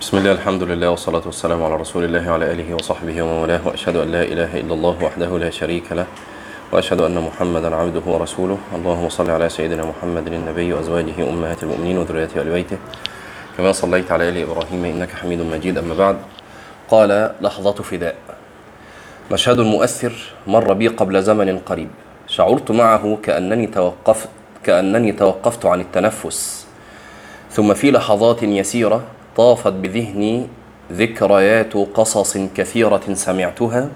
بسم الله الحمد لله والصلاة والسلام على رسول الله وعلى آله وصحبه ومن والاه وأشهد أن لا إله إلا الله وحده لا شريك له وأشهد أن محمدا عبده ورسوله. اللهم صل على سيدنا محمد النبي وأزواجه أمهات المؤمنين وذريته وآل بيته. كما صليت على آل إبراهيم إنك حميد مجيد. أما بعد قال لحظة فداء. مشهد مؤثر مر بي قبل زمن قريب. شعرت معه كأنني توقفت كأنني توقفت عن التنفس. ثم في لحظات يسيرة طافت بذهني ذكريات قصص كثيرة سمعتها.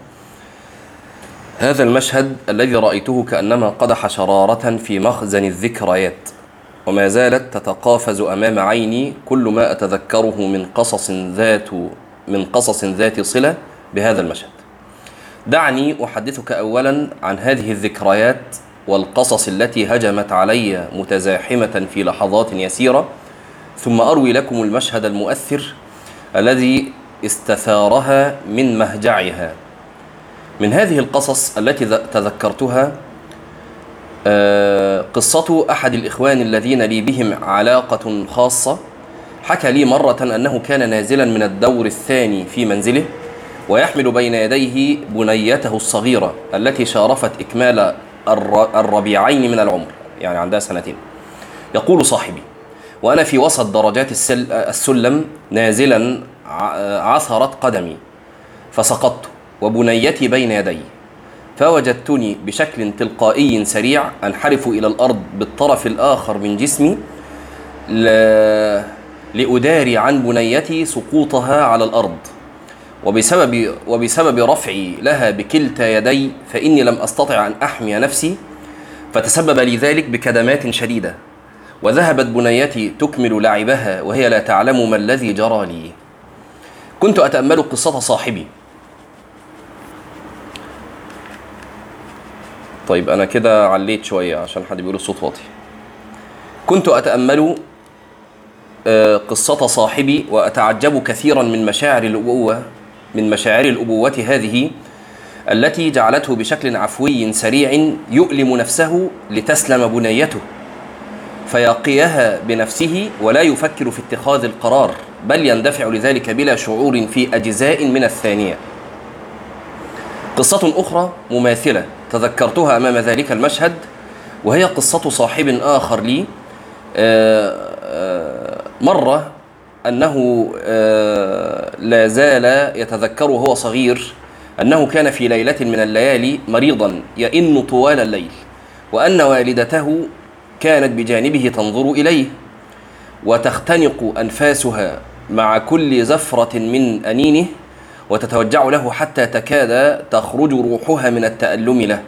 هذا المشهد الذي رأيته كأنما قدح شرارة في مخزن الذكريات وما زالت تتقافز أمام عيني كل ما أتذكره من قصص ذات من قصص ذات صلة بهذا المشهد. دعني أحدثك أولا عن هذه الذكريات والقصص التي هجمت علي متزاحمة في لحظات يسيرة. ثم أروي لكم المشهد المؤثر الذي استثارها من مهجعها. من هذه القصص التي تذكرتها قصة أحد الإخوان الذين لي بهم علاقة خاصة. حكى لي مرة أنه كان نازلا من الدور الثاني في منزله ويحمل بين يديه بنيته الصغيرة التي شارفت إكمال الربيعين من العمر يعني عندها سنتين. يقول صاحبي وأنا في وسط درجات السلم نازلا عثرت قدمي فسقطت وبنيتي بين يدي فوجدتني بشكل تلقائي سريع أنحرف إلى الأرض بالطرف الآخر من جسمي ل... لأداري عن بنيتي سقوطها على الأرض. وبسبب وبسبب رفعي لها بكلتا يدي فإني لم أستطع أن أحمي نفسي فتسبب لي ذلك بكدمات شديدة. وذهبت بنيتي تكمل لعبها وهي لا تعلم ما الذي جرى لي. كنت أتأمل قصة صاحبي. طيب أنا كده عليت شوية عشان حد بيقول الصوت واطي. كنت أتأمل قصة صاحبي وأتعجب كثيرا من مشاعر الأبوة من مشاعر الأبوة هذه التي جعلته بشكل عفوي سريع يؤلم نفسه لتسلم بنيته. فيقيها بنفسه ولا يفكر في اتخاذ القرار بل يندفع لذلك بلا شعور في أجزاء من الثانية. قصة أخرى مماثلة تذكرتها أمام ذلك المشهد وهي قصة صاحب آخر لي مرة أنه لا زال يتذكر وهو صغير أنه كان في ليلة من الليالي مريضا يئن طوال الليل وأن والدته كانت بجانبه تنظر إليه وتختنق أنفاسها مع كل زفرة من أنينه وتتوجع له حتى تكاد تخرج روحها من التألم له.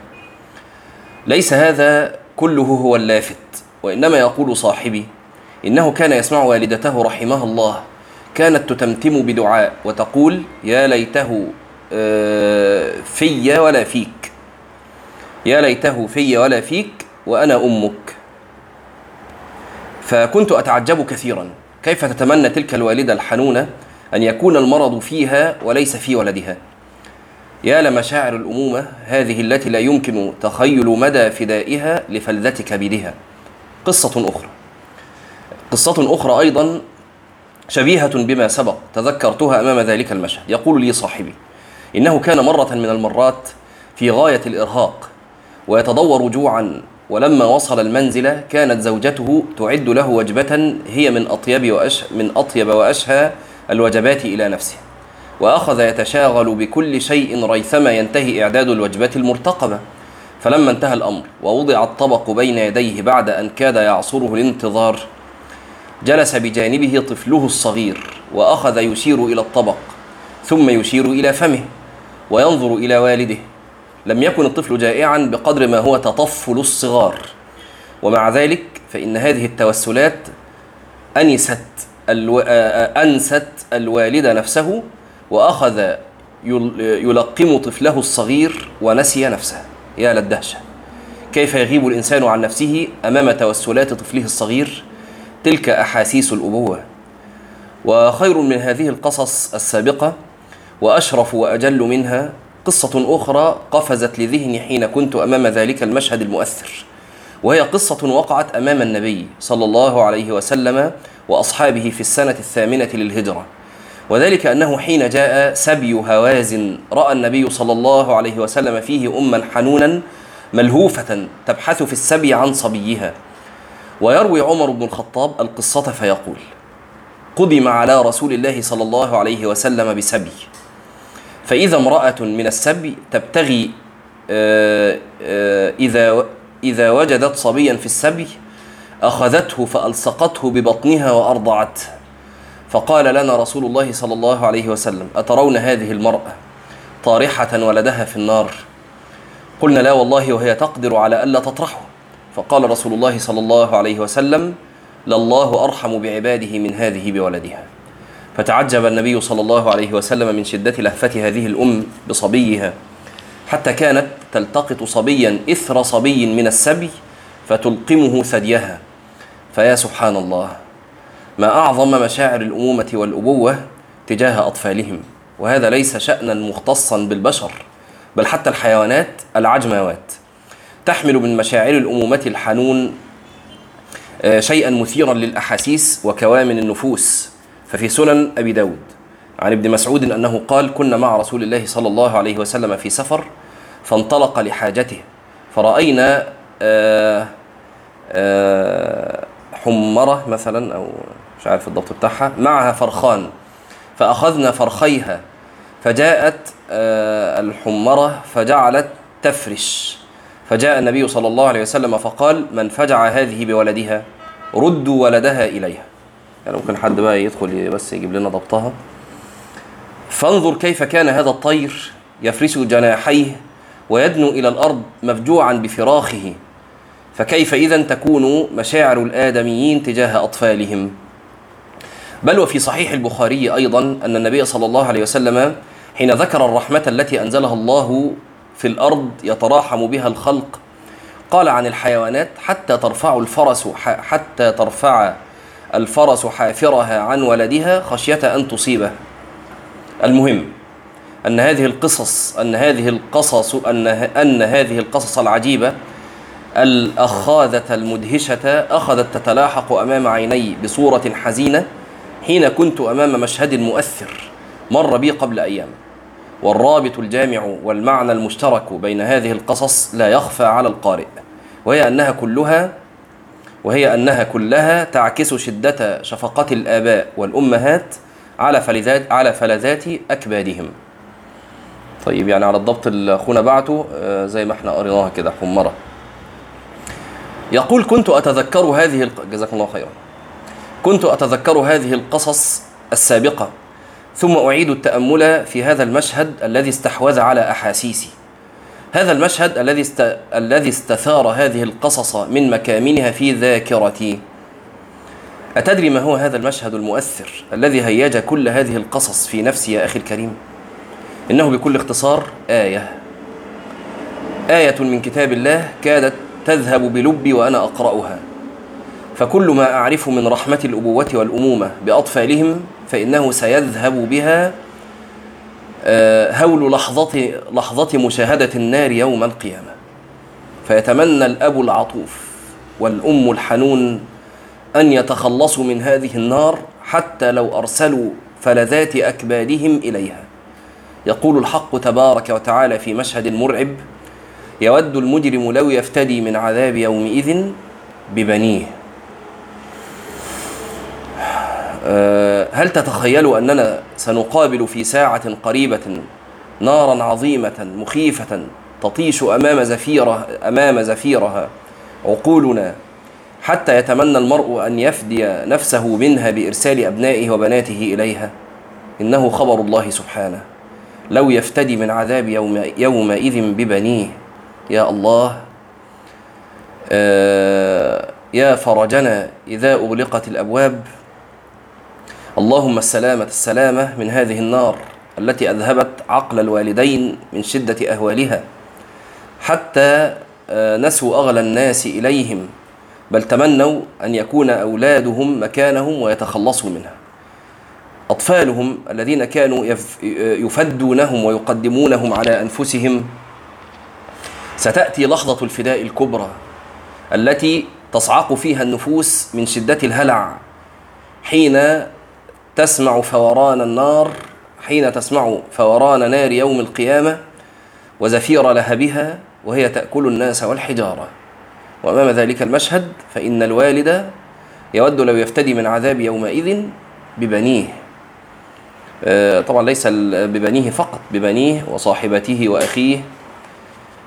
ليس هذا كله هو اللافت وإنما يقول صاحبي إنه كان يسمع والدته رحمها الله كانت تتمتم بدعاء وتقول يا ليته في ولا فيك يا ليته في ولا فيك وأنا أمك. فكنت أتعجب كثيرا. كيف تتمنى تلك الوالدة الحنونة أن يكون المرض فيها وليس في ولدها؟ يا لمشاعر الأمومة هذه التي لا يمكن تخيل مدى فدائها لفلذة كبدها قصة أخرى. قصة أخرى أيضا شبيهة بما سبق تذكرتها أمام ذلك المشهد. يقول لي صاحبي إنه كان مرة من المرات في غاية الإرهاق ويتضور جوعا ولما وصل المنزل كانت زوجته تعد له وجبة هي من أطيب وأش من أطيب وأشهى الوجبات إلى نفسه. وأخذ يتشاغل بكل شيء ريثما ينتهي إعداد الوجبة المرتقبة. فلما انتهى الأمر ووضع الطبق بين يديه بعد أن كاد يعصره الانتظار جلس بجانبه طفله الصغير وأخذ يشير إلى الطبق ثم يشير إلى فمه وينظر إلى والده. لم يكن الطفل جائعا بقدر ما هو تطفل الصغار. ومع ذلك فإن هذه التوسلات أنست ألو... أنست الوالد نفسه وأخذ يلقم طفله الصغير ونسي نفسه. يا للدهشة. كيف يغيب الإنسان عن نفسه أمام توسلات طفله الصغير؟ تلك أحاسيس الأبوة. وخير من هذه القصص السابقة وأشرف وأجل منها قصة أخرى قفزت لذهني حين كنت أمام ذلك المشهد المؤثر. وهي قصة وقعت أمام النبي صلى الله عليه وسلم وأصحابه في السنة الثامنة للهجرة. وذلك أنه حين جاء سبي هوازن رأى النبي صلى الله عليه وسلم فيه أما حنونا ملهوفة تبحث في السبي عن صبيها. ويروي عمر بن الخطاب القصة فيقول قدم على رسول الله صلى الله عليه وسلم بسبي فإذا امرأة من السبي تبتغي آه، آه، إذا إذا وجدت صبيا في السبي أخذته فألصقته ببطنها وأرضعته فقال لنا رسول الله صلى الله عليه وسلم أترون هذه المرأة طارحة ولدها في النار؟ قلنا لا والله وهي تقدر على ألا تطرحه. فقال رسول الله صلى الله عليه وسلم لله أرحم بعباده من هذه بولدها. فتعجب النبي صلى الله عليه وسلم من شدة لهفة هذه الأم بصبيها. حتى كانت تلتقط صبيا إثر صبي من السبي فتلقمه ثديها. فيا سبحان الله ما أعظم مشاعر الأمومة والأبوة تجاه أطفالهم. وهذا ليس شأنا مختصا بالبشر بل حتى الحيوانات العجموات. تحمل من مشاعر الأمومة الحنون آه، شيئا مثيرا للأحاسيس وكوامن النفوس. ففي سنن أبي داود عن ابن مسعود أنه قال كنا مع رسول الله صلى الله عليه وسلم في سفر فانطلق لحاجته فرأينا آه، آه، حمرة مثلا أو مش عارف الضبط بتاعها معها فرخان فأخذنا فرخيها فجاءت آه، الحمرة فجعلت تفرش فجاء النبي صلى الله عليه وسلم فقال من فجع هذه بولدها ردوا ولدها إليها. يعني ممكن حد بقى يدخل بس يجيب لنا ضبطها. فانظر كيف كان هذا الطير يفرش جناحيه ويدنو إلى الأرض مفجوعا بفراخه. فكيف إذا تكون مشاعر الآدميين تجاه أطفالهم؟ بل وفي صحيح البخاري أيضا أن النبي صلى الله عليه وسلم حين ذكر الرحمة التي أنزلها الله في الأرض يتراحم بها الخلق قال عن الحيوانات حتى ترفع الفرس حتى ترفع الفرس حافرها عن ولدها خشية أن تصيبه. المهم أن هذه القصص أن هذه القصص أن أن هذه القصص العجيبة الأخاذة المدهشة أخذت تتلاحق أمام عيني بصورة حزينة حين كنت أمام مشهد مؤثر مر بي قبل أيام. والرابط الجامع والمعنى المشترك بين هذه القصص لا يخفى على القارئ وهي أنها كلها وهي أنها كلها تعكس شدة شفقة الآباء والأمهات على فلذات على فلذات أكبادهم. طيب يعني على الضبط اللي أخونا بعته آه، زي ما إحنا قريناها كده حمرة. يقول كنت أتذكر هذه الق... جزاكم الله خيرا. كنت أتذكر هذه القصص السابقة ثم أعيد التأمل في هذا المشهد الذي استحوذ على أحاسيسي. هذا المشهد الذي است... الذي استثار هذه القصص من مكامنها في ذاكرتي. أتدري ما هو هذا المشهد المؤثر الذي هيج كل هذه القصص في نفسي يا أخي الكريم؟ إنه بكل اختصار آية. آية من كتاب الله كادت تذهب بلبي وأنا أقرأها. فكل ما أعرف من رحمة الأبوة والأمومة بأطفالهم فإنه سيذهب بها هول لحظة لحظة مشاهدة النار يوم القيامة. فيتمنى الأب العطوف والأم الحنون أن يتخلصوا من هذه النار حتى لو أرسلوا فلذات أكبادهم إليها. يقول الحق تبارك وتعالى في مشهد مرعب يود المجرم لو يفتدي من عذاب يومئذ ببنيه آه، هل تتخيلوا أننا سنقابل في ساعة قريبة نارا عظيمة مخيفة تطيش أمام زفيرة أمام زفيرها عقولنا حتى يتمنى المرء أن يفدي نفسه منها بإرسال أبنائه وبناته إليها؟ إنه خبر الله سبحانه. لو يفتدي من عذاب يوم يومئذ ببنيه يا الله آه يا فرجنا إذا أغلقت الأبواب اللهم السلامة السلامة من هذه النار التي أذهبت عقل الوالدين من شدة أهوالها حتى آه، نسوا أغلى الناس إليهم بل تمنوا أن يكون أولادهم مكانهم ويتخلصوا منها. أطفالهم الذين كانوا يفدونهم ويقدمونهم على أنفسهم. ستأتي لحظة الفداء الكبرى التي تصعق فيها النفوس من شدة الهلع حين تسمع فوران النار حين تسمع فوران نار يوم القيامة وزفير لهبها وهي تأكل الناس والحجارة. وأمام ذلك المشهد فإن الوالد يود لو يفتدي من عذاب يومئذ ببنيه. آه، طبعا ليس ببنيه فقط ببنيه وصاحبته وأخيه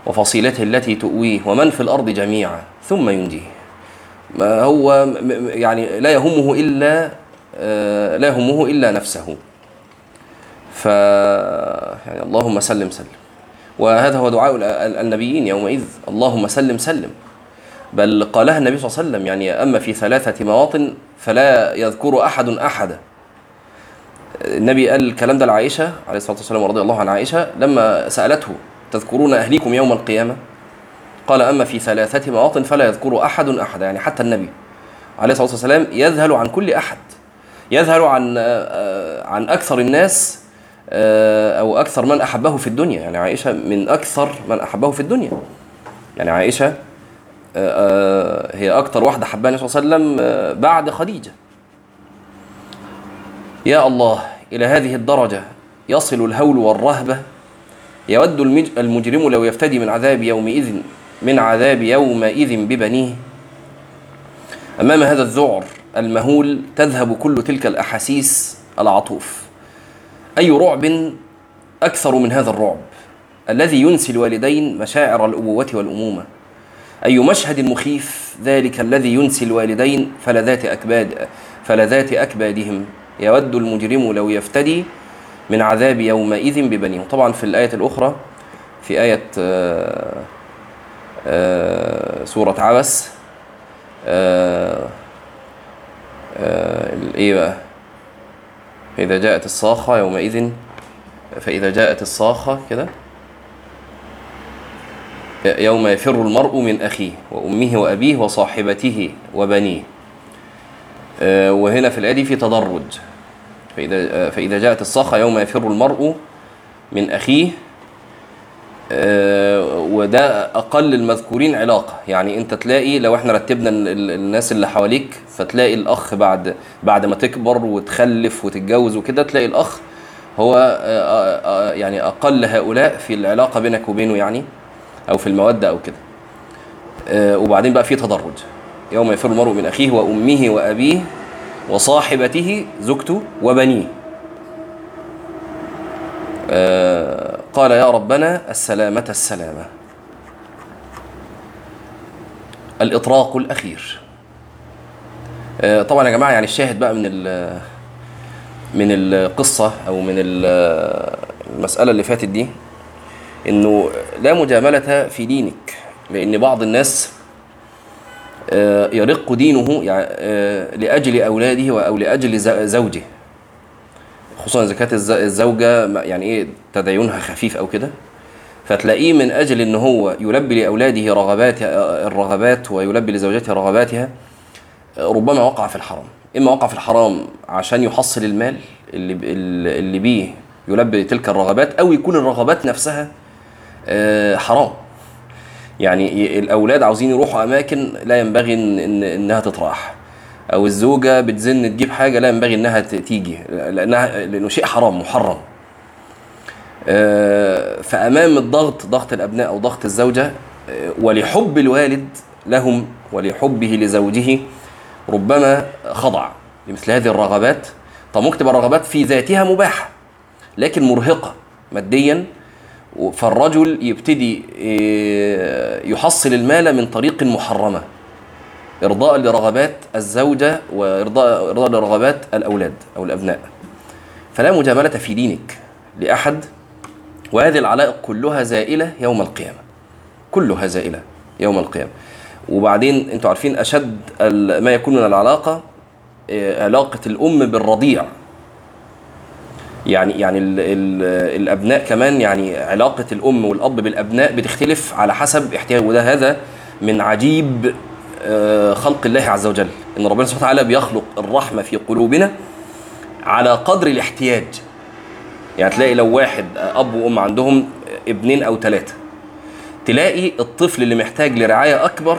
وفصيلته التي تؤويه ومن في الأرض جميعا ثم ينجيه. ما هو يعني لا يهمه إلا لا يهمه إلا نفسه. ف يعني اللهم سلم سلم. وهذا هو دعاء النبيين يومئذ. اللهم سلم سلم. بل قالها النبي صلى الله عليه وسلم يعني أما في ثلاثة مواطن فلا يذكر أحد أحدا النبي قال الكلام ده لعائشة عليه الصلاة والسلام ورضي الله عن عائشة لما سألته تذكرون أهليكم يوم القيامة؟ قال أما في ثلاثة مواطن فلا يذكر أحد أحدا يعني حتى النبي عليه الصلاة والسلام يذهل عن كل أحد. يذهل عن عن أكثر الناس أو أكثر من أحبه في الدنيا. يعني عائشة من أكثر من أحبه في الدنيا. يعني عائشة هي أكثر واحدة حبها النبي صلى الله عليه وسلم بعد خديجة. يا الله إلى هذه الدرجة يصل الهول والرهبة يود المجرم لو يفتدي من عذاب يومئذ من عذاب يومئذ ببنيه. أمام هذا الذعر المهول تذهب كل تلك الأحاسيس العطوف. أي رعب أكثر من هذا الرعب الذي ينسي الوالدين مشاعر الأبوة والأمومة. أي مشهد مخيف ذلك الذي ينسي الوالدين فلذات أكباد فلذات أكبادهم. يود المجرم لو يفتدي من عذاب يومئذ ببنيه. طبعا في الآية الأخرى في آية آآ آآ سورة عبس إيه بقى؟ فإذا جاءت الصاخة يومئذ فإذا جاءت الصاخة كده يوم يفر المرء من أخيه وأمه وأبيه وصاحبته وبنيه. وهنا في الآية في تدرج. فإذا فإذا جاءت الصاخة يوم يفر المرء من أخيه وده أقل المذكورين علاقة. يعني أنت تلاقي لو إحنا رتبنا الناس اللي حواليك فتلاقي الأخ بعد بعد ما تكبر وتخلف وتتجوز وكده تلاقي الأخ هو يعني أقل هؤلاء في العلاقة بينك وبينه يعني أو في المودة أو كده. وبعدين بقى في تدرج. يوم يفر المرء من أخيه وأمه وأبيه وصاحبته زوجته وبنيه. آه قال يا ربنا السلامة السلامة. الإطراق الأخير. آه طبعا يا جماعة يعني الشاهد بقى من من القصة أو من المسألة اللي فاتت دي إنه لا مجاملة في دينك لأن بعض الناس يرق دينه لأجل أولاده أو لأجل زوجه. خصوصا إذا كانت الزوجة يعني إيه تدينها خفيف أو كده فتلاقيه من أجل إن هو يلبي لأولاده رغبات الرغبات ويلبي لزوجته رغباتها ربما وقع في الحرام. إما وقع في الحرام عشان يحصل المال اللي اللي بيه يلبي تلك الرغبات أو يكون الرغبات نفسها حرام. يعني الأولاد عاوزين يروحوا أماكن لا ينبغي إن إنها تطرح. أو الزوجة بتزن تجيب حاجة لا ينبغي إنها تيجي لأنها لأنه شيء حرام محرم فأمام الضغط ضغط الأبناء أو ضغط الزوجة ولحب الوالد لهم ولحبه لزوجه ربما خضع لمثل هذه الرغبات. طب ممكن تبقى الرغبات في ذاتها مباحة لكن مرهقة ماديا. فالرجل يبتدي يحصل المال من طريق محرمة. إرضاء لرغبات الزوجة وارضاء إرضاء لرغبات الأولاد أو الأبناء. فلا مجاملة في دينك لأحد وهذه العلائق كلها زائلة يوم القيامة. كلها زائلة يوم القيامة. وبعدين أنتوا عارفين أشد ما يكون من العلاقة علاقة الأم بالرضيع. يعني يعني ال ال الأبناء كمان يعني علاقة الأم والأب بالأبناء بتختلف على حسب احتياج وده هذا من عجيب خلق الله عز وجل. إن ربنا سبحانه وتعالى بيخلق الرحمة في قلوبنا على قدر الاحتياج. يعني تلاقي لو واحد أب وأم عندهم ابنين أو ثلاثة تلاقي الطفل اللي محتاج لرعاية أكبر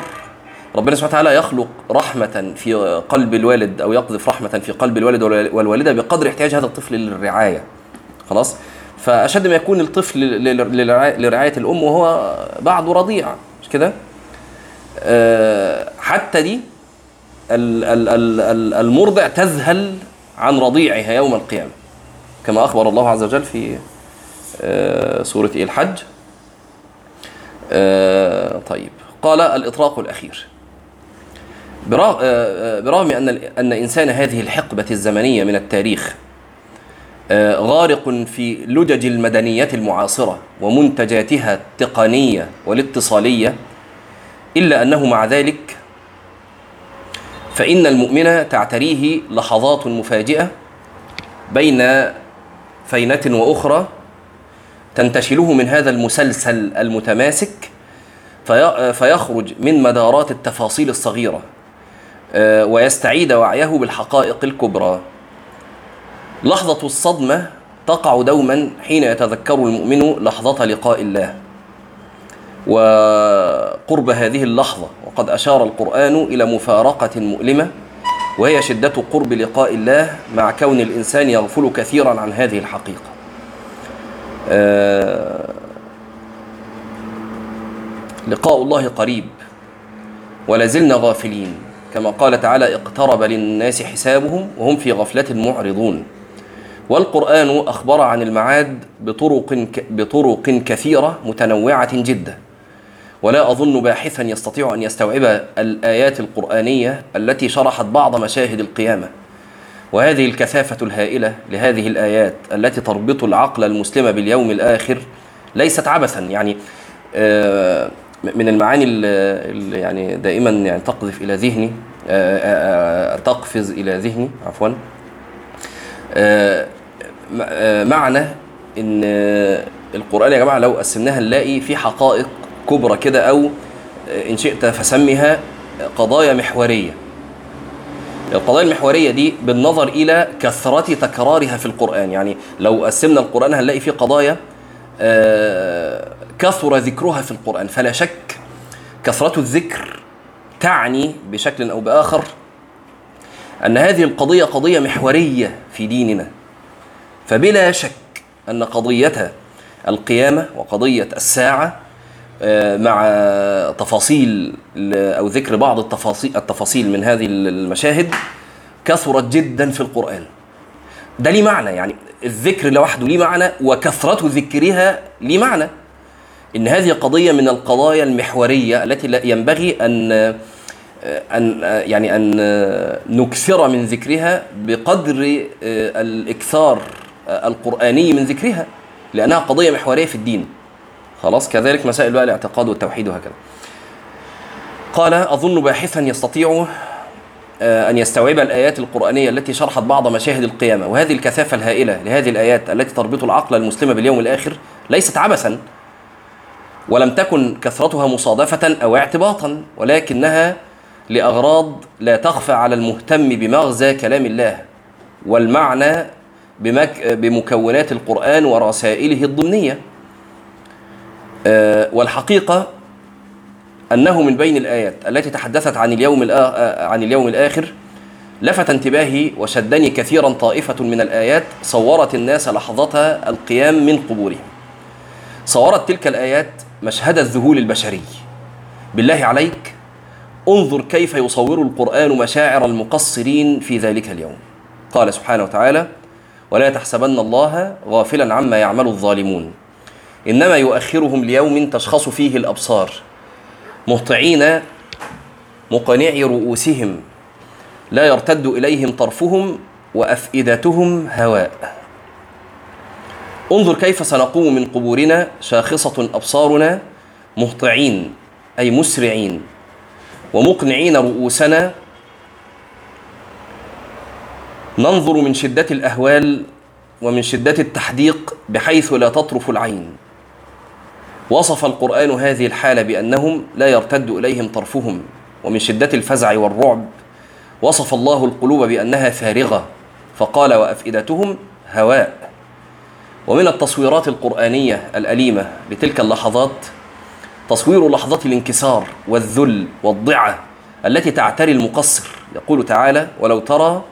ربنا سبحانه وتعالى يخلق رحمة في قلب الوالد أو يقذف رحمة في قلب الوالد والوالدة بقدر احتياج هذا الطفل للرعاية. خلاص؟ فأشد ما يكون الطفل لرعاية الأم وهو بعده رضيع. مش كده؟ آه، حتى دي المرضع تذهل عن رضيعها يوم القيامة. كما أخبر الله عز وجل في آه، سورة الحج. آه، طيب. قال الإطراق الأخير. برغم أن أن إنسان هذه الحقبة الزمنية من التاريخ غارق في لجج المدنية المعاصرة ومنتجاتها التقنية والاتصالية إلا أنه مع ذلك فإن المؤمن تعتريه لحظات مفاجئة بين فينة وأخرى تنتشله من هذا المسلسل المتماسك فيخرج من مدارات التفاصيل الصغيرة آه، ويستعيد وعيه بالحقائق الكبرى. لحظة الصدمة تقع دوما حين يتذكر المؤمن لحظة لقاء الله. وقرب هذه اللحظة وقد أشار القرآن إلى مفارقة مؤلمة وهي شدة قرب لقاء الله مع كون الإنسان يغفل كثيرا عن هذه الحقيقة. آه لقاء الله قريب ولازلنا غافلين. كما قال تعالى اقترب للناس حسابهم وهم في غفلة معرضون. والقرآن أخبر عن المعاد بطرق بطرق كثيرة متنوعة جدا. ولا أظن باحثا يستطيع أن يستوعب الآيات القرآنية التي شرحت بعض مشاهد القيامة. وهذه الكثافة الهائلة لهذه الآيات التي تربط العقل المسلم باليوم الآخر ليست عبثا. يعني آه، من المعاني اللي يعني دائما يعني تقذف إلى ذهني آه، آه، تقفز إلى ذهني عفوا. معنى إن القرآن يا جماعة لو قسمناها نلاقي في حقائق كبرى كده أو إن شئت فسمها قضايا محورية. القضايا المحورية دي بالنظر إلى كثرة تكرارها في القرآن. يعني لو قسمنا القرآن هنلاقي فيه قضايا آه، كثر ذكرها في القرآن. فلا شك كثرة الذكر تعني بشكل أو بآخر أن هذه القضية قضية محورية في ديننا. فبلا شك أن قضية القيامة وقضية الساعة آه، مع تفاصيل أو ذكر بعض التفاصيل التفاصيل من هذه المشاهد كثرت جدا في القرآن. ده ليه معنى؟ يعني الذكر لوحده ليه معنى؟ وكثرة ذكرها ليه معنى؟ إن هذه قضية من القضايا المحورية التي ينبغي أن أن يعني أن نكثر من ذكرها بقدر الإكثار القرآني من ذكرها لأنها قضية محورية في الدين. خلاص كذلك مسائل بقى الاعتقاد والتوحيد وهكذا. قال أظن باحثا يستطيع آه، أن يستوعب الآيات القرآنية التي شرحت بعض مشاهد القيامة. وهذه الكثافة الهائلة لهذه الآيات التي تربط العقل المسلم باليوم الآخر ليست عبثا ولم تكن كثرتها مصادفة أو اعتباطا ولكنها لأغراض لا تخفى على المهتم بمغزى كلام الله والمعنى بمكونات القرآن ورسائله الضمنية. والحقيقة أنه من بين الآيات التي تحدثت عن اليوم آه، عن اليوم الآخر لفت انتباهي وشدني كثيرا طائفة من الآيات صورت الناس لحظة القيام من قبورهم. صورت تلك الآيات مشهد الذهول البشري. بالله عليك انظر كيف يصور القرآن مشاعر المقصرين في ذلك اليوم. قال سبحانه وتعالى ولا تحسبن الله غافلا عما يعمل الظالمون. إنما يؤخرهم ليوم تشخص فيه الأبصار مهطعين مقنعي رؤوسهم لا يرتد إليهم طرفهم وأفئدتهم هواء. انظر كيف سنقوم من قبورنا شاخصة أبصارنا مهطعين أي مسرعين ومقنعين رؤوسنا. ننظر من شدة الأهوال ومن شدة التحديق بحيث لا تطرف العين. وصف القرآن هذه الحالة بأنهم لا يرتد إليهم طرفهم ومن شدة الفزع والرعب وصف الله القلوب بأنها فارغة فقال وأفئدتهم هواء. ومن التصويرات القرآنية الأليمة لتلك اللحظات تصوير لحظة الانكسار والذل والضعة التي تعتري المقصر. يقول تعالى ولو ترى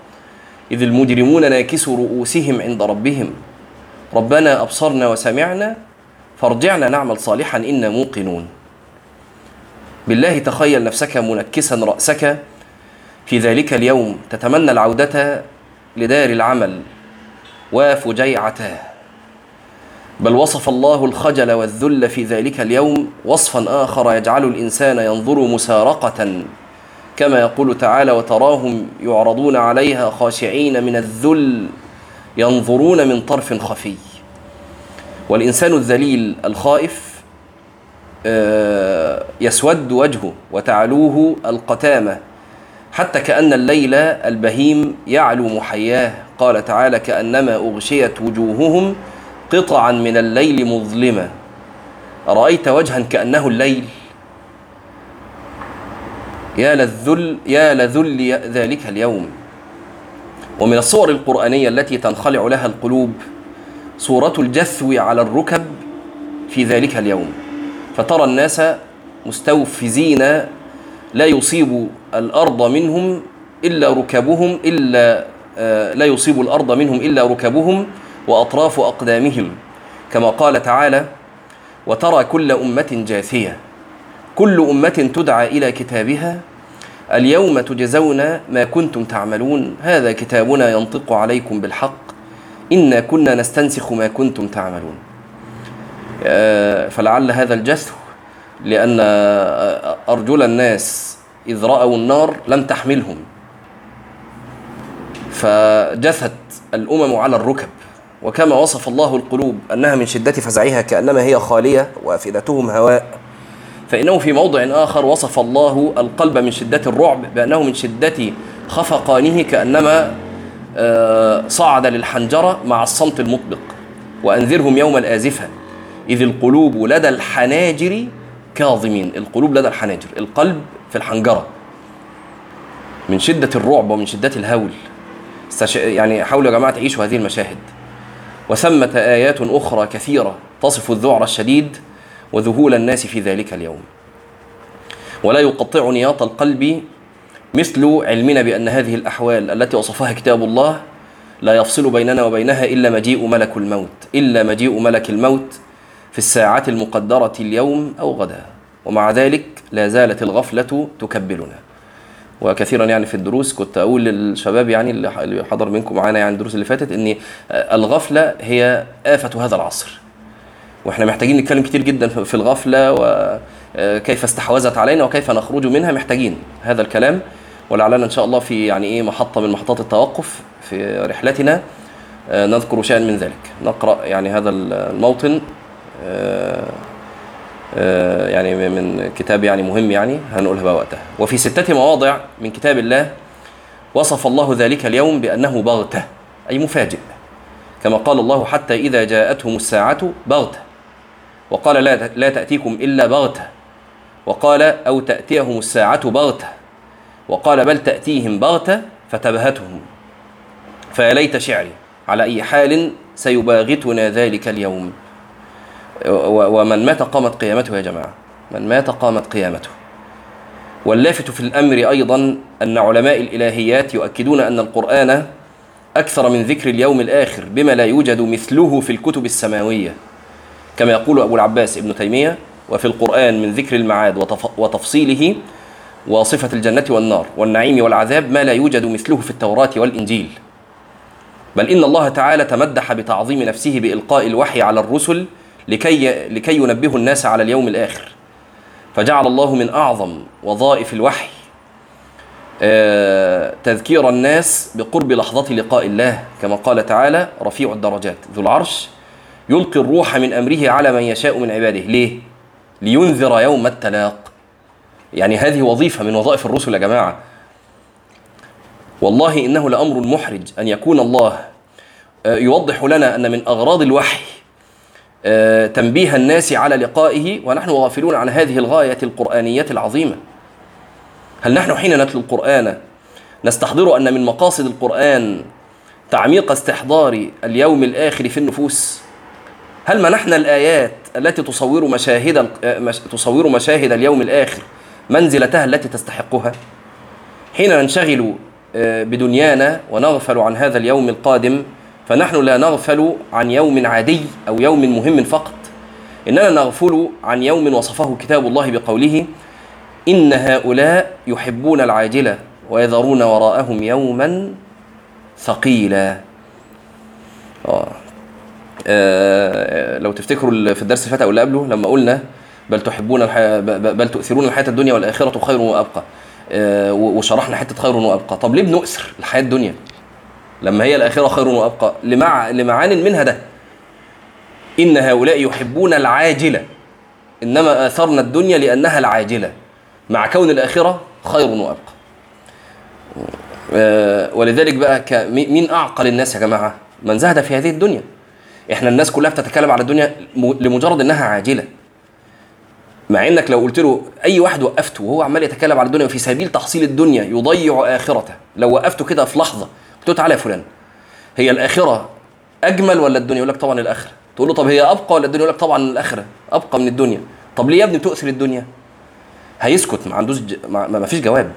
إذ المجرمون ناكسوا رؤوسهم عند ربهم ربنا أبصرنا وسمعنا فارجعنا نعمل صالحا إنا موقنون. بالله تخيل نفسك منكسا رأسك. في ذلك اليوم تتمنى العودة لدار العمل وفجيعته بل وصف الله الخجل والذل في ذلك اليوم وصفا آخر يجعل الإنسان ينظر مسارقة. كما يقول تعالى وتراهم يعرضون عليها خاشعين من الذل ينظرون من طرف خفي. والإنسان الذليل الخائف آه، يسود وجهه وتعلوه القتامة حتى كأن الليل البهيم يعلو محياه. قال تعالى كأنما أغشيت وجوههم قطعا من الليل مظلمة أرأيت وجها كأنه الليل؟ يا للذل يا لذل ذلك اليوم. ومن الصور القرآنية التي تنخلع لها القلوب صورة الجثو على الركب في ذلك اليوم. فترى الناس مستوفزين لا يصيب الأرض منهم إلا ركبهم إلا آه، لا يصيب الأرض منهم إلا ركبهم وأطراف أقدامهم. كما قال تعالى وترى كل أمة جاثية. كل أمة تدعى إلى كتابها اليوم تجزون ما كنتم تعملون هذا كتابنا ينطق عليكم بالحق. إنا كنا نستنسخ ما كنتم تعملون. آه، فلعل هذا الجثو لأن أرجل الناس إذ رأوا النار لم تحملهم. فجثت الأمم على الركب وكما وصف الله القلوب أنها من شدة فزعها كأنما هي خالية وأفئدتهم هواء. فإنه في موضع آخر وصف الله القلب من شدة الرعب بأنه من شدة خفقانه كأنما آه، صعد للحنجرة مع الصمت المطبق وأنذرهم يوم الآزفة. إذ القلوب لدى الحناجر كاظمين. القلوب لدى الحناجر. القلب في الحنجرة. من شدة الرعب ومن شدة الهول. يعني حاولوا يا جماعة تعيشوا هذه المشاهد. وثمة آيات أخرى كثيرة تصف الذعر الشديد وذهول الناس في ذلك اليوم. ولا يقطع نياط القلب مثل علمنا بأن هذه الأحوال التي وصفها كتاب الله لا يفصل بيننا وبينها إلا مجيء ملك الموت إلا مجيء ملك الموت في الساعة المقدرة اليوم أو غدا. ومع ذلك لا زالت الغفلة تكبلنا. وكثيرا يعني في الدروس كنت أقول للشباب يعني اللي حضر منكم معانا يعني الدروس اللي فاتت ان الغفلة هي آفة هذا العصر. وإحنا محتاجين نتكلم كتير جدا في الغفلة وكيف استحوذت علينا وكيف نخرج منها محتاجين هذا الكلام. ولعلنا إن شاء الله في يعني إيه محطة من محطات التوقف في رحلتنا. آه، نذكر شيئا من ذلك. نقرأ يعني هذا الموطن آه، آه، يعني من كتاب يعني مهم يعني هنقولها بقى وقتها. وفي ستة مواضع من كتاب الله وصف الله ذلك اليوم بأنه بغتة أي مفاجئ. كما قال الله حتى إذا جاءتهم الساعة بغتة. وقال لا لا تأتيكم إلا بغتة. وقال أو تأتيهم الساعة بغتة. وقال بل تأتيهم بغتة فتبهتهم. فيا ليت شعري على أي حال سيباغتنا ذلك اليوم. ومن مات قامت قيامته يا جماعة. من مات قامت قيامته. واللافت في الأمر أيضا أن علماء الإلهيات يؤكدون أن القرآن أكثر من ذكر اليوم الآخر بما لا يوجد مثله في الكتب السماوية. كما يقول أبو العباس ابن تيمية وفي القرآن من ذكر المعاد وتفصيله وصفة الجنة والنار والنعيم والعذاب ما لا يوجد مثله في التوراة والإنجيل. بل إن الله تعالى تمدح بتعظيم نفسه بإلقاء الوحي على الرسل لكي لكي ينبهوا الناس على اليوم الآخر. فجعل الله من أعظم وظائف الوحي آه، تذكير الناس بقرب لحظة لقاء الله. كما قال تعالى رفيع الدرجات ذو العرش يلقي الروح من أمره على من يشاء من عباده. ليه؟ لينذر يوم التلاق. يعني هذه وظيفة من وظائف الرسل يا جماعة. والله إنه لأمر محرج أن يكون الله آه، يوضح لنا أن من أغراض الوحي آه، تنبيه الناس على لقائه ونحن غافلون عن هذه الغاية القرآنية العظيمة. هل نحن حين نتلو القرآن نستحضر أن من مقاصد القرآن تعميق استحضار اليوم الآخر في النفوس؟ هل منحنا الآيات التي تصور مشاهد تصور مشاهد اليوم الآخر؟ منزلتها التي تستحقها. حين ننشغل آه، بدنيانا ونغفل عن هذا اليوم القادم فنحن لا نغفل عن يوم عادي أو يوم مهم فقط. إننا نغفل عن يوم وصفه كتاب الله بقوله إن هؤلاء يحبون العاجلة ويذرون وراءهم يوما ثقيلا. آه. آه، لو تفتكروا في الدرس اللي فات أو اللي قبله لما قلنا بل تحبون الحياة بل تؤثرون الحياة الدنيا والآخرة خير وأبقى. آه، وشرحنا حتة خير وأبقى. طب ليه بنؤثر الحياة الدنيا؟ لما هي الآخرة خير وأبقى. لمع لمعان منها ده. إن هؤلاء يحبون العاجلة. إنما آثرنا الدنيا لأنها العاجلة. مع كون الآخرة خير وأبقى. آه، ولذلك بقى مين أعقل الناس يا جماعة؟ من زهد في هذه الدنيا. إحنا الناس كلها بتتكلم على الدنيا لمجرد إنها عاجلة. مع إنك لو قلت له أي واحد وقفته وهو عمال يتكلم على الدنيا في سبيل تحصيل الدنيا يضيع آخرته. لو وقفته كده في لحظة قلت له تعالى يا فلان. هي الآخرة أجمل ولا الدنيا؟ يقول لك طبعا الآخرة. تقول له طب هي أبقى ولا الدنيا؟ يقول لك طبعا الآخرة. أبقى من الدنيا. طب ليه يا ابني بتؤثر الدنيا؟ هيسكت ما عندوش ج... ما... ما فيش جواب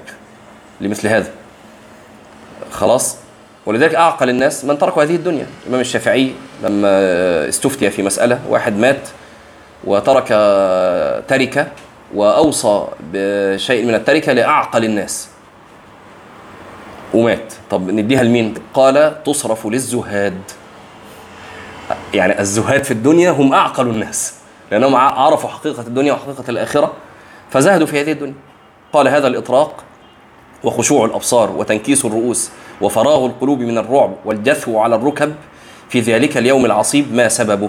لمثل هذا. خلاص؟ ولذلك أعقل الناس من تركوا هذه الدنيا. الامام الشافعي لما استفتي في مسألة واحد مات وترك تركة وأوصى بشيء من التركة لأعقل الناس. ومات. طب نديها لمين؟ قال تصرف للزهاد. يعني الزهاد في الدنيا هم أعقل الناس لأنهم عرفوا حقيقة الدنيا وحقيقة الآخرة فزهدوا في هذه الدنيا. قال هذا الإطراق وخشوع الأبصار وتنكيس الرؤوس وفراغ القلوب من الرعب والجثو على الركب في ذلك اليوم العصيب ما سببه.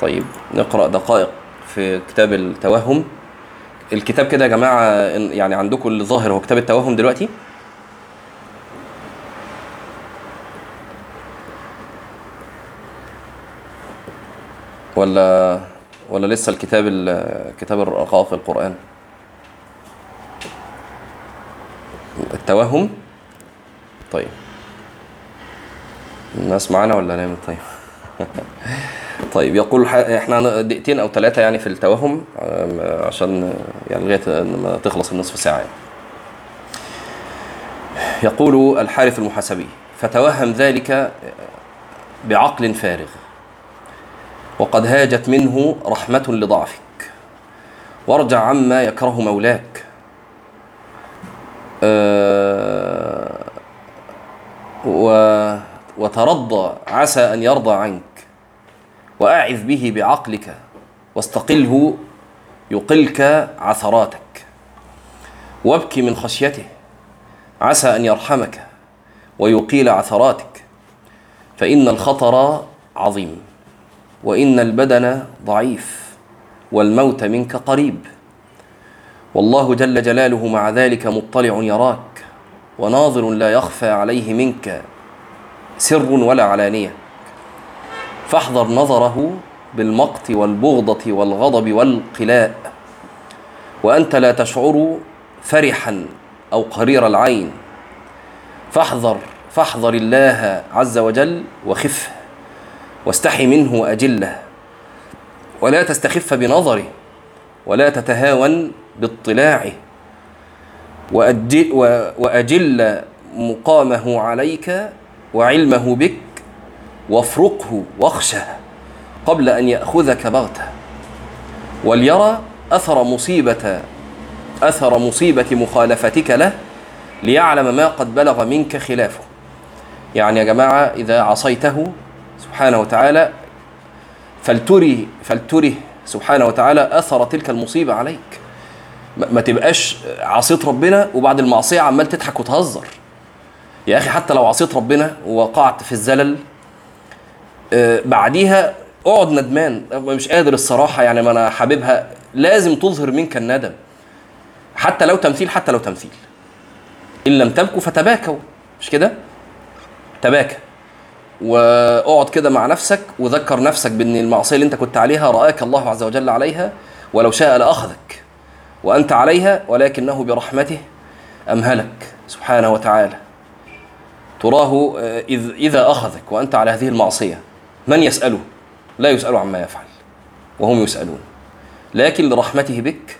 طيب نقرأ دقائق في كتاب التوهم. الكتاب كده يا جماعة يعني عندكم الظاهر هو كتاب التوهم دلوقتي. ولا ولا لسه الكتاب كتاب الرقاق القرآن؟ التوهم؟ طيب. الناس معانا ولا نعمل؟ طيب. طيب يقول إحنا دقيقتين أو ثلاثة يعني في التوهم عشان يعني لغاية ما تخلص النصف ساعة يعني. يقول الحارث المحاسبي فتوهم ذلك بعقل فارغ وقد هاجت منه رحمة لضعفك. وارجع عما يكره مولاك. أه وترضى عسى أن يرضى عنك. وأعذ به بعقلك واستقله يقلك عثراتك. وابكي من خشيته عسى أن يرحمك ويقيل عثراتك. فإن الخطر عظيم وإن البدن ضعيف والموت منك قريب. والله جل جلاله مع ذلك مطلع يراك وناظر لا يخفى عليه منك سر ولا علانية. فاحذر نظره بالمقت والبغضة والغضب والقلاء وأنت لا تشعر فرحا أو قرير العين. فاحذر فاحذر الله عز وجل وخفه واستحي منه أجله. ولا تستخف بنظره ولا تتهاون باطلاعه. وأجل مقامه عليك وعلمه بك وافرقه واخشه قبل أن يأخذك بغتة. وليرى أثر مصيبة أثر مصيبة مخالفتك له ليعلم ما قد بلغ منك خلافه. يعني يا جماعة إذا عصيته سبحانه وتعالى فلتري فلتره سبحانه وتعالى أثر تلك المصيبة عليك. ما تبقاش عصيت ربنا وبعد المعصية عمال تضحك وتهزر. يا أخي حتى لو عصيت ربنا ووقعت في الزلل بعديها اقعد ندمان. مش قادر الصراحة يعني ما أنا حاببها. لازم تظهر منك الندم. حتى لو تمثيل حتى لو تمثيل. إن لم تبكوا فتباكوا. مش كده؟ تباكى. واقعد كده مع نفسك وذكر نفسك بإن المعصية اللي أنت كنت عليها رآك الله عز وجل عليها ولو شاء لأخذك. وأنت عليها ولكنه برحمته أمهلك. سبحانه وتعالى. تراه إذ إذا أخذك وأنت على هذه المعصية. من يسأله؟ لا يسأل عما يفعل وهم يسألون. لكن لرحمته بك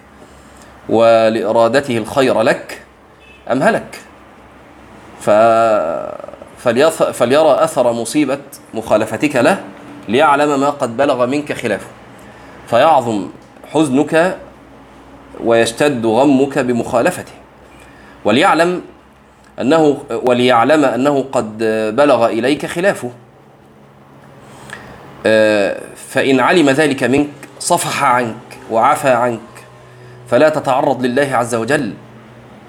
ولإرادته الخير لك أمهلك ف. فليرى أثر مصيبة مخالفتك له ليعلم ما قد بلغ منك خلافه. فيعظم حزنك ويشتد غمك بمخالفته. وليعلم أنه وليعلم أنه قد بلغ إليك خلافه. فإن علم ذلك منك صفح عنك وعفى عنك فلا تتعرض لله عز وجل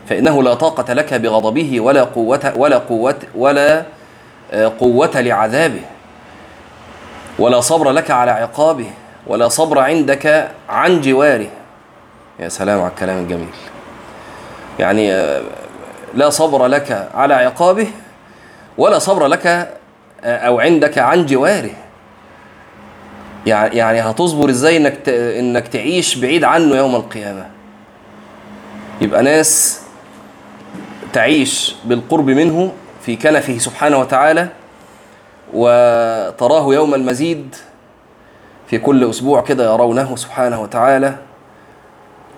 فإنه لا طاقة لك بغضبه ولا قوة ولا قوة ولا آه، قوة لعذابه ولا صبر لك على عقابه ولا صبر عندك عن جواره. يا سلام على الكلام الجميل. يعني آه، لا صبر لك على عقابه ولا صبر لك آه، أو عندك عن جواره. يعني يعني هتصبر إزاي إنك إنك تعيش بعيد عنه يوم القيامة؟ يبقى ناس تعيش بالقرب منه في كنفه سبحانه وتعالى وتراه يوم المزيد في كل أسبوع كده يرونه سبحانه وتعالى.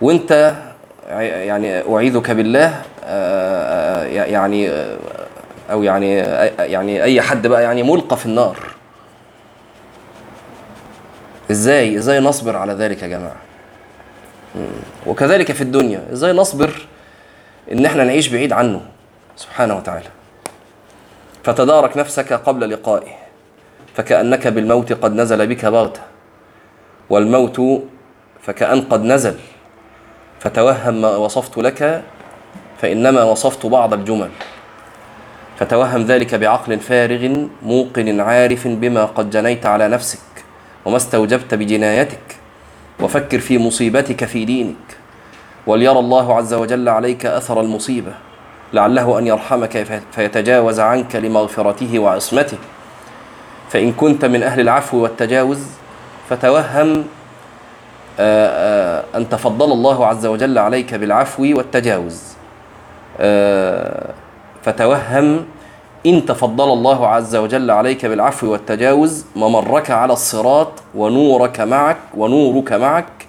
وأنت يعني أعيذك بالله آه، يعني آه، أو يعني يعني أي حد بقى يعني ملقى في النار. إزاي؟ إزاي نصبر على ذلك يا جماعة. وكذلك في الدنيا إزاي نصبر إن إحنا نعيش بعيد عنه سبحانه وتعالى؟ فتدارك نفسك قبل لقائه فكأنك بالموت قد نزل بك بغتة والموت فكأن قد نزل فتوهم ما وصفت لك فإنما وصفت بعض الجمل فتوهم ذلك بعقل فارغ موقن عارف بما قد جنيت على نفسك. وما استوجبت بجنايتك وفكر في مصيبتك في دينك وليرى الله عز وجل عليك أثر المصيبة لعله أن يرحمك فيتجاوز عنك لمغفرته وعصمته. فإن كنت من أهل العفو والتجاوز فتوهم آه، آه، أن تفضل الله عز وجل عليك بالعفو والتجاوز. آه، فتوهم إن تفضل الله عز وجل عليك بالعفو والتجاوز ممرك على الصراط ونورك معك ونورك معك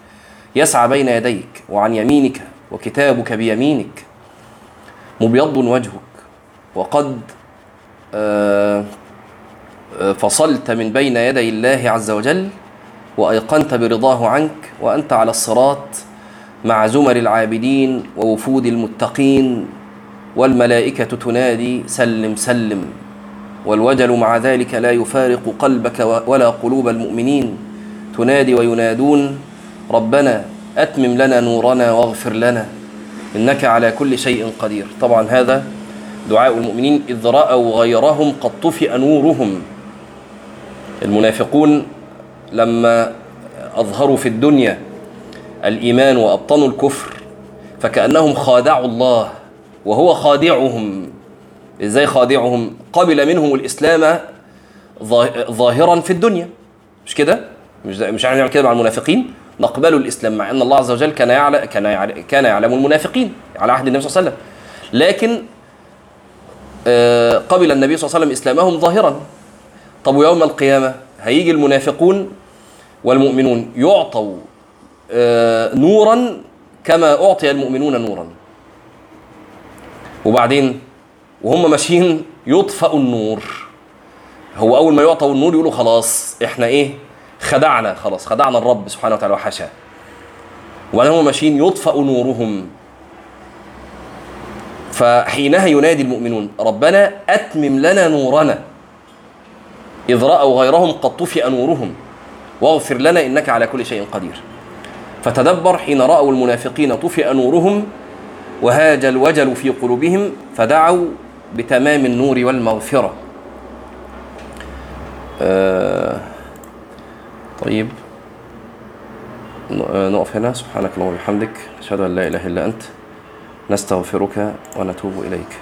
يسعى بين يديك وعن يمينك وكتابك بيمينك مبيض وجهك وقد آه، آه، فصلت من بين يدي الله عز وجل وأيقنت برضاه عنك وأنت على الصراط مع زمر العابدين ووفود المتقين والملائكة تنادي سلم سلم. والوجل مع ذلك لا يفارق قلبك ولا قلوب المؤمنين. تنادي وينادون ربنا أتمم لنا نورنا واغفر لنا إنك على كل شيء قدير. طبعا هذا دعاء المؤمنين إذ رأوا غيرهم قد طفئ نورهم. المنافقون لما أظهروا في الدنيا الإيمان وأبطنوا الكفر فكأنهم خادعوا الله. وهو خادعهم. إزاي خادعهم؟ قبل منهم الإسلام ظا- ظاهرا في الدنيا. مش كده؟ مش مش هنعمل كده مع المنافقين. نقبل الإسلام مع أن الله عز وجل كان يعلم كان يعلم كان يعلم المنافقين على عهد النبي صلى الله عليه وسلم. لكن آه، قبل النبي صلى الله عليه وسلم إسلامهم ظاهرا. طب ويوم القيامة هيجي المنافقون والمؤمنون يعطوا آه، نورا كما أعطي المؤمنون نورا. وبعدين وهم ماشيين يطفأ النور. هو أول ما يعطوا النور يقولوا خلاص إحنا إيه؟ خدعنا خلاص خدعنا الرب سبحانه وتعالى وحاشاه وبعدين هم ماشيين يطفأ نورهم. فحينها ينادي المؤمنون ربنا أتمم لنا نورنا. إذ رأوا غيرهم قد طفئ نورهم. واغفر لنا إنك على كل شيء قدير. فتدبر حين رأوا المنافقين طفئ نورهم. وهاج الوجل في قلوبهم فدعوا بتمام النور والمغفرة. آه طيب. آه، نقف هنا. سبحانك اللهم وبحمدك. نشهد أن لا إله إلا أنت. نستغفرك ونتوب إليك.